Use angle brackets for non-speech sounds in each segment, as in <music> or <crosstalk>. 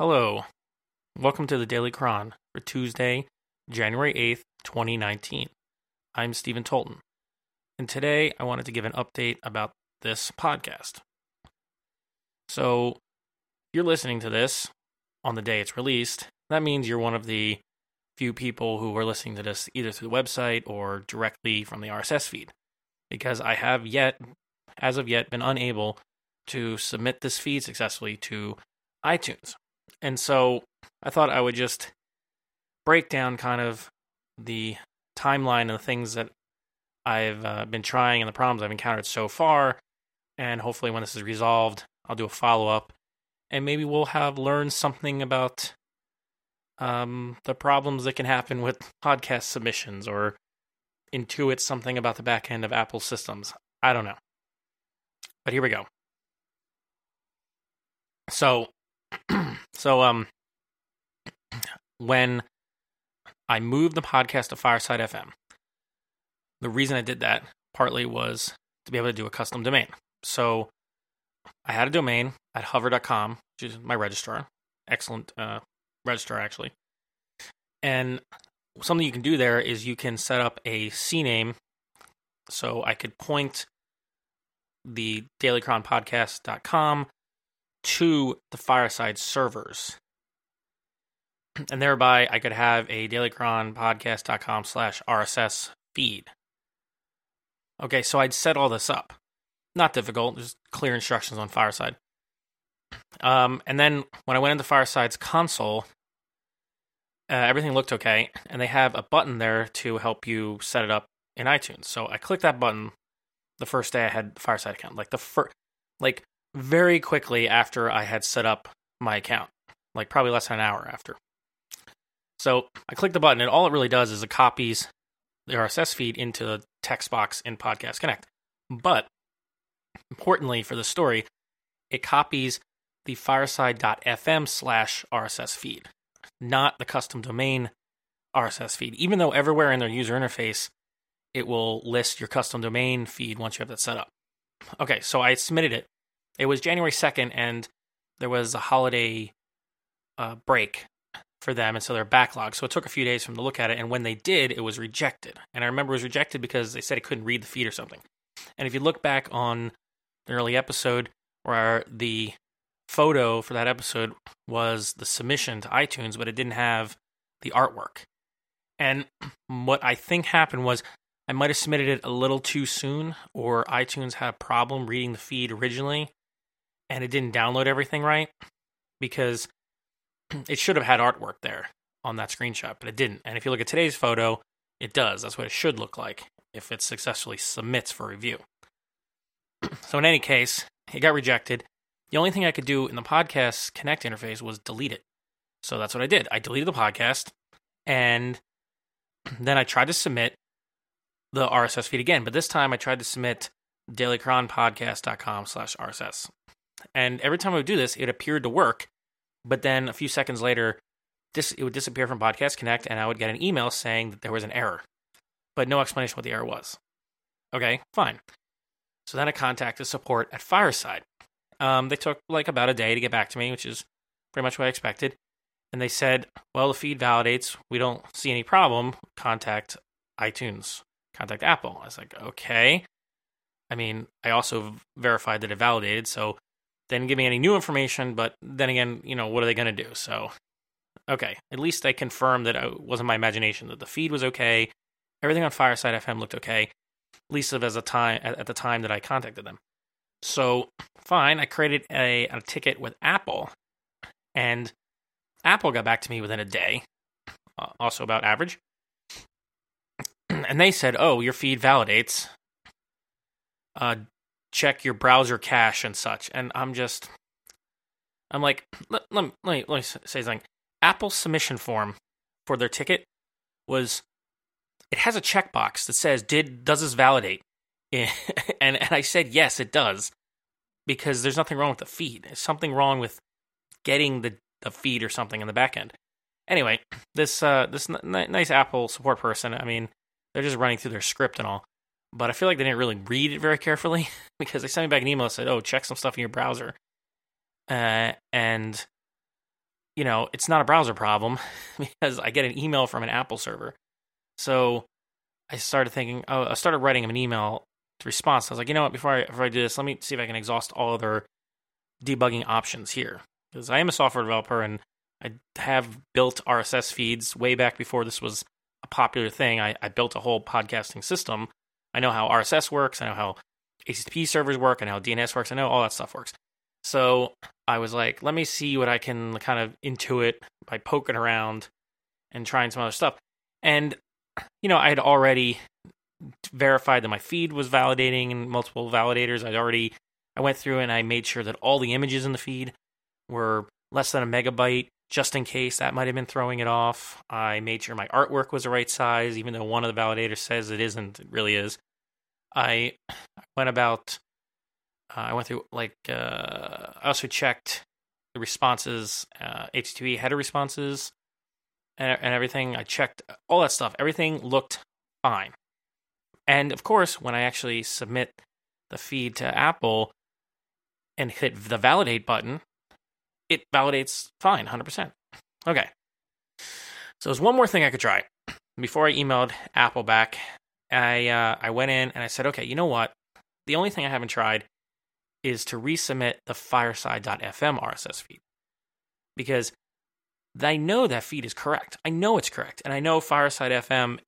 Hello. Welcome to the Daily Chron for Tuesday, January 8th, 2019. I'm Stephen Tolton. And today I wanted to give an update about this podcast. So, you're listening to this on the day it's released. That means you're one of the few people who are listening to this either through the website or directly from the RSS feed. Because I have yet, as of yet, been unable to submit this feed successfully to iTunes. And so I thought I would just break down kind of the timeline of the things that I've uh, been trying and the problems I've encountered so far. And hopefully, when this is resolved, I'll do a follow up and maybe we'll have learned something about um, the problems that can happen with podcast submissions or intuit something about the back end of Apple systems. I don't know. But here we go. So, <clears throat> so um, when I moved the podcast to Fireside FM, the reason I did that partly was to be able to do a custom domain. So I had a domain at hover.com, which is my registrar. Excellent uh, registrar, actually. And something you can do there is you can set up a CNAME. So I could point the dailychronpodcast.com to the Fireside servers. <clears throat> And thereby I could have a dailychronpodcast.com slash RSS feed. Okay, so I'd set all this up. Not difficult, just clear instructions on Fireside. <clears throat> Um, and then when I went into Fireside's console, uh, everything looked okay, and they have a button there to help you set it up in iTunes. So I clicked that button the first day I had Fireside account, like the first, like very quickly after I had set up my account, like probably less than an hour after. So I click the button, and all it really does is it copies the RSS feed into the text box in Podcast Connect. But importantly for the story, it copies the fireside.fm slash RSS feed, not the custom domain RSS feed. Even though everywhere in their user interface, it will list your custom domain feed once you have that set up. Okay, so I submitted it. It was January 2nd, and there was a holiday uh, break for them, and so they're backlogged. So it took a few days for them to look at it, and when they did, it was rejected. And I remember it was rejected because they said it couldn't read the feed or something. And if you look back on the early episode, where the photo for that episode was the submission to iTunes, but it didn't have the artwork. And <clears throat> what I think happened was I might have submitted it a little too soon, or iTunes had a problem reading the feed originally, and it didn't download everything right because <clears throat> it should have had artwork there on that screenshot, but it didn't. And if you look at today's photo, it does. That's what it should look like if it successfully submits for review. <clears throat> so in any case, it got rejected. The only thing I could do in the podcast connect interface was delete it. So that's what I did. I deleted the podcast and <clears throat> then I tried to submit the RSS feed again, but this time I tried to submit dailychronpodcast.com slash RSS. And every time I would do this, it appeared to work, but then a few seconds later, it would disappear from Podcast Connect, and I would get an email saying that there was an error, but no explanation what the error was. Okay, fine. So then I contacted support at Fireside. Um, they took like about a day to get back to me, which is pretty much what I expected. And they said, well, the feed validates. We don't see any problem. Contact iTunes, contact Apple. I was like, okay. I mean, I also verified that it validated. So didn't give me any new information. But then again, you know, what are they going to do? So, okay. At least I confirmed that it wasn't my imagination, that the feed was okay. Everything on Fireside FM looked okay at least as a time at, at the time that I contacted them. So fine, I created a, a ticket with Apple, and Apple got back to me within a day, uh, also about average, <clears throat> and they said, "Oh, your feed validates. Uh, check your browser cache and such." And I'm just, I'm like, let, let, me, let me let me say something. Apple's submission form for their ticket was it has a checkbox that says, "Did does this validate?" <laughs> and and I said yes, it does, because there's nothing wrong with the feed. There's something wrong with getting the the feed or something in the back end. Anyway, this uh, this n- nice Apple support person, I mean, they're just running through their script and all, but I feel like they didn't really read it very carefully <laughs> because they sent me back an email that said, "Oh, check some stuff in your browser," uh, and you know, it's not a browser problem <laughs> because I get an email from an Apple server. So I started thinking, oh, I started writing him an email response. I was like, you know what, before I, before I do this, let me see if I can exhaust all other debugging options here. Because I am a software developer and I have built RSS feeds way back before this was a popular thing. I, I built a whole podcasting system. I know how RSS works. I know how HTTP servers work. Know how DNS works. I know all that stuff works. So I was like, let me see what I can kind of intuit by poking around and trying some other stuff. And, you know, I had already verified that my feed was validating and multiple validators. I'd already, I went through and I made sure that all the images in the feed were less than a megabyte just in case that might have been throwing it off. I made sure my artwork was the right size, even though one of the validators says it isn't, it really is. I <clears throat> went about, uh, I went through, like, uh, I also checked the responses, uh, HTTP header responses and, and everything. I checked all that stuff. Everything looked fine. And of course, when I actually submit the feed to Apple and hit the validate button, it validates fine, 100%. Okay. So there's one more thing I could try. <clears throat> Before I emailed Apple back, I uh, I went in and I said, okay, you know what? The only thing I haven't tried is to resubmit the fireside.fm RSS feed. Because I know that feed is correct. I know it's correct. And I know Fireside FM,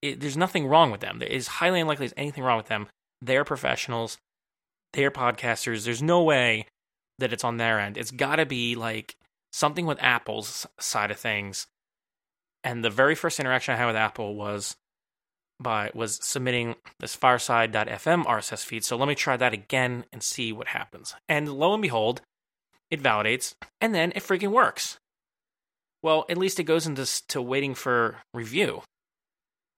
it, there's nothing wrong with them. It is highly unlikely there's anything wrong with them. They're professionals, they're podcasters. There's no way that it's on their end. It's got to be like something with Apple's side of things. And the very first interaction I had with Apple was by was submitting this fireside.fm RSS feed. So let me try that again and see what happens. And lo and behold, it validates and then it freaking works. Well, at least it goes into to waiting for review,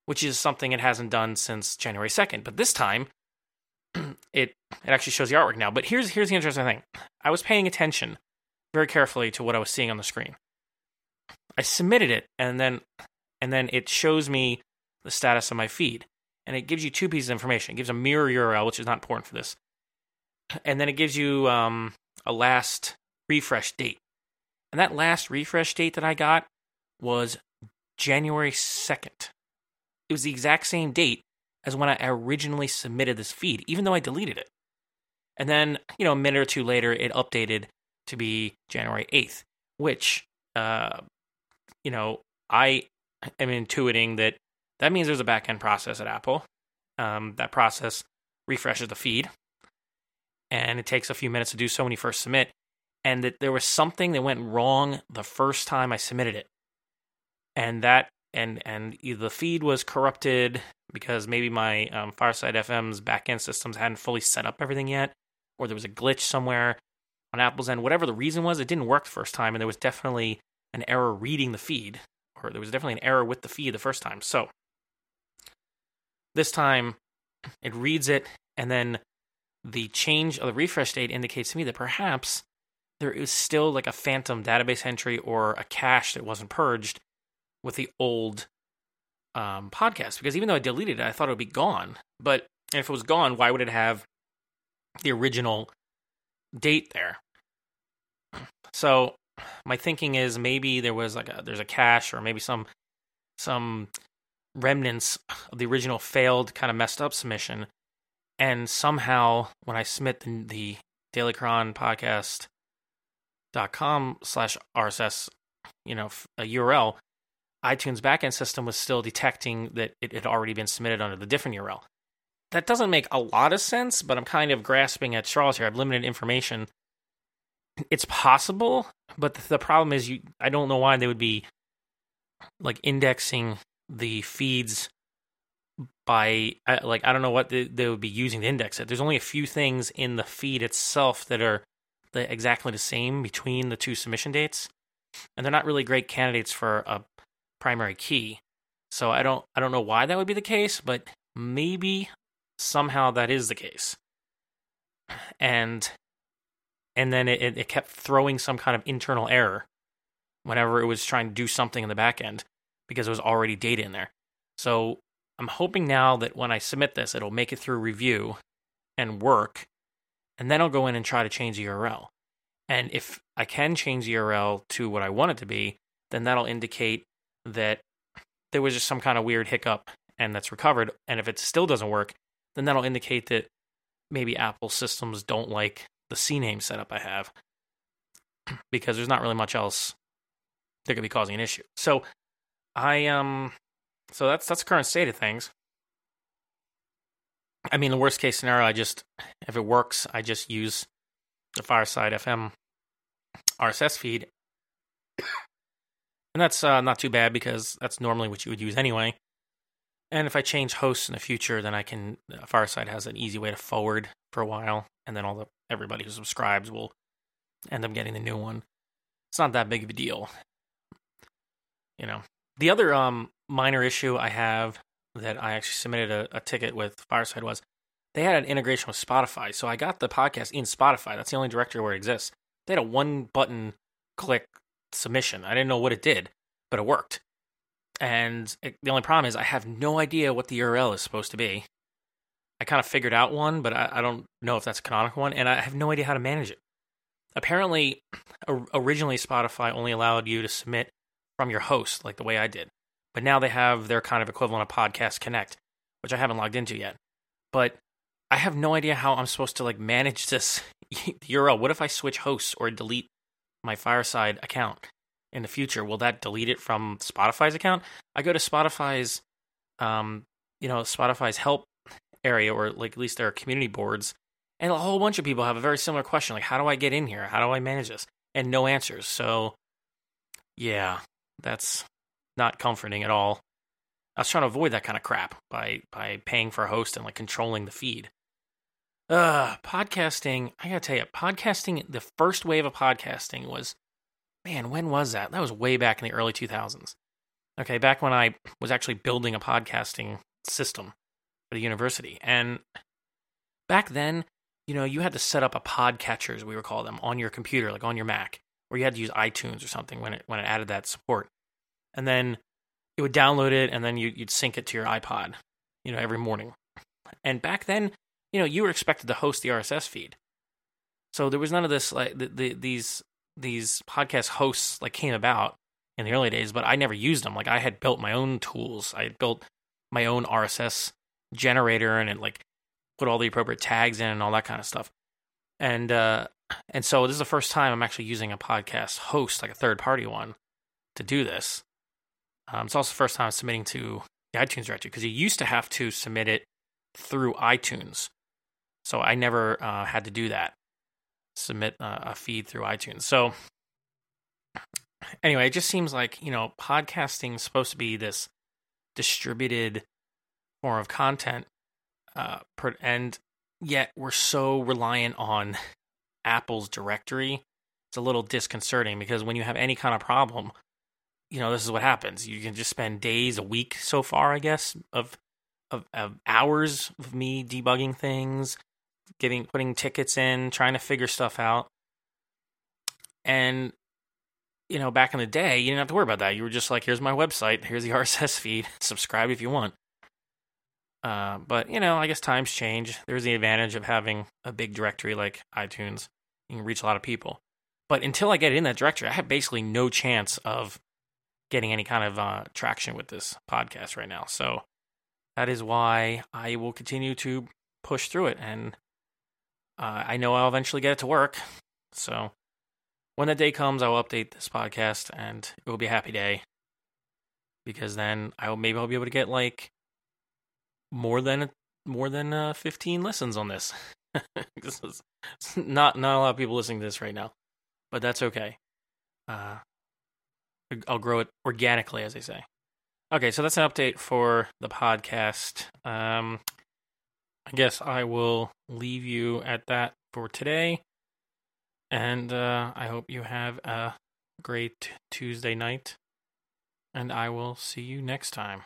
which is something it hasn't done since January 2nd. But this time, <clears throat> it it actually shows the artwork now. But here's here's the interesting thing. I was paying attention very carefully to what I was seeing on the screen. I submitted it and then and then it shows me the status of my feed. And it gives you two pieces of information. It gives a mirror URL, which is not important for this. <clears throat> And then it gives you um, a last refresh date. And that last refresh date that I got was January 2nd. It was the exact same date as when I originally submitted this feed, even though I deleted it. And then, you know, a minute or two later, it updated to be January 8th, which, uh, you know, I am intuiting that that means there's a backend process at Apple. Um, that process refreshes the feed, and it takes a few minutes to do so when you first submit. And that there was something that went wrong the first time I submitted it, and that and and the feed was corrupted because maybe my um, Fireside FM's backend systems hadn't fully set up everything yet, or there was a glitch somewhere on Apple's end. Whatever the reason was, it didn't work the first time, and there was definitely an error reading the feed, or there was definitely an error with the feed the first time. So this time, it reads it, and then the change of the refresh date indicates to me that perhaps there is still like a phantom database entry or a cache that wasn't purged with the old um, podcast. Because even though I deleted it, I thought it would be gone. But if it was gone, why would it have the original date there? So my thinking is maybe there was like a there's a cache or maybe some some remnants of the original failed kind of messed up submission. And somehow when i submit the, the dailychron podcast dot com slash rss you know a url itunes backend system was still detecting that it had already been submitted under the different url that doesn't make a lot of sense but i'm kind of grasping at straws here. I've limited information. It's possible but the problem is you i don't know why they would be like indexing the feeds by uh, like I don't know what they, they, would be using to index it. There's only a few things in the feed itself that are the, exactly the same between the two submission dates, and they're not really great candidates for a primary key. So I don't I don't know why that would be the case, but maybe somehow that is the case. And and then it, it kept throwing some kind of internal error whenever it was trying to do something in the back end because it was already data in there. So I'm hoping now that when I submit this, it'll make it through review and work, and then I'll go in and try to change the URL. And if I can change the URL to what I want it to be, then that'll indicate that there was just some kind of weird hiccup and that's recovered. And if it still doesn't work, then that'll indicate that maybe Apple systems don't like the CNAME setup I have <clears throat> because there's not really much else that could be causing an issue. So I um so that's that's the current state of things. I mean, the worst case scenario, I just if it works, I just use the Fireside FM RSS feed, and that's uh, not too bad because that's normally what you would use anyway. And if I change hosts in the future, then I can uh, Fireside has an easy way to forward for a while, and then all the everybody who subscribes will end up getting the new one. It's not that big of a deal, you know. The other um minor issue I have that I actually submitted a, a ticket with Fireside was they had an integration with Spotify. So I got the podcast in Spotify. That's the only directory where it exists. They had a one button click submission. I didn't know what it did, but it worked. And it, the only problem is I have no idea what the URL is supposed to be. I kind of figured out one, but I, I don't know if that's a canonical one, and I have no idea how to manage it. Apparently, originally Spotify only allowed you to submit from your host, like the way I did. But now they have their kind of equivalent of Podcast Connect, which I haven't logged into yet. But I have no idea how I'm supposed to like manage <laughs> this URL. What if I switch hosts or delete my Fireside account in the future? Will that delete it from Spotify's account? I go to Spotify's, um, you know, Spotify's help area, or like at least their community boards, and a whole bunch of people have a very similar question, like, how do I get in here? How do I manage this? And no answers. So, yeah, that's not comforting at all. I was trying to avoid that kind of crap by by paying for a host and like controlling the feed. Uh, podcasting, I gotta tell you, podcasting, the first wave of podcasting was, man, when was that? That was way back in the early 2000s. Okay, back when I was actually building a podcasting system for the university. And back then, you know, you had to set up a podcatchers, we would call them, on your computer, like on your Mac, or you had to use iTunes or something when it when it added that support and then it would download it, and then you, would sync it to your iPod, you know, every morning. And back then, you know, you were expected to host the RSS feed, so there was none of this like the, the, these these podcast hosts like came about in the early days, but I never used them. Like I had built my own tools. I had built my own RSS generator and it like put all the appropriate tags in and all that kind of stuff. And uh and so this is the first time I'm actually using a podcast host, like a third party one, to do this. Um, it's also the first time I'm submitting to the iTunes directory because you used to have to submit it through iTunes. So I never uh, had to do that, submit uh, a feed through iTunes. So anyway, it just seems like, you know, podcasting is supposed to be this distributed form of content. Uh, per, and yet we're so reliant on <laughs> Apple's directory. It's a little disconcerting because when you have any kind of problem, you know, this is what happens. You can just spend days, a week so far, I guess, of of, of hours of me debugging things, getting putting tickets in, trying to figure stuff out. And you know, back in the day, you didn't have to worry about that. You were just like, here's my website, here's the <laughs> RSS feed, subscribe if you want. Uh, but you know, I guess times change. There's the advantage of having a big directory like iTunes. You can reach a lot of people. But until I get in that directory, I have basically no chance of getting any kind of uh, traction with this podcast right now. So that is why I will continue to push through it. And uh, I know I'll eventually get it to work. So when that day comes, I will update this podcast and it will be a happy day. Because then I'll maybe I'll be able to get like more than more than uh, 15 listens on this. <laughs> this is not not a lot of people listening to this right now, but that's okay. Uh, I'll grow it organically, as they say. Okay, so that's an update for the podcast. Um, I guess I will leave you at that for today. And uh, I hope you have a great Tuesday night. And I will see you next time.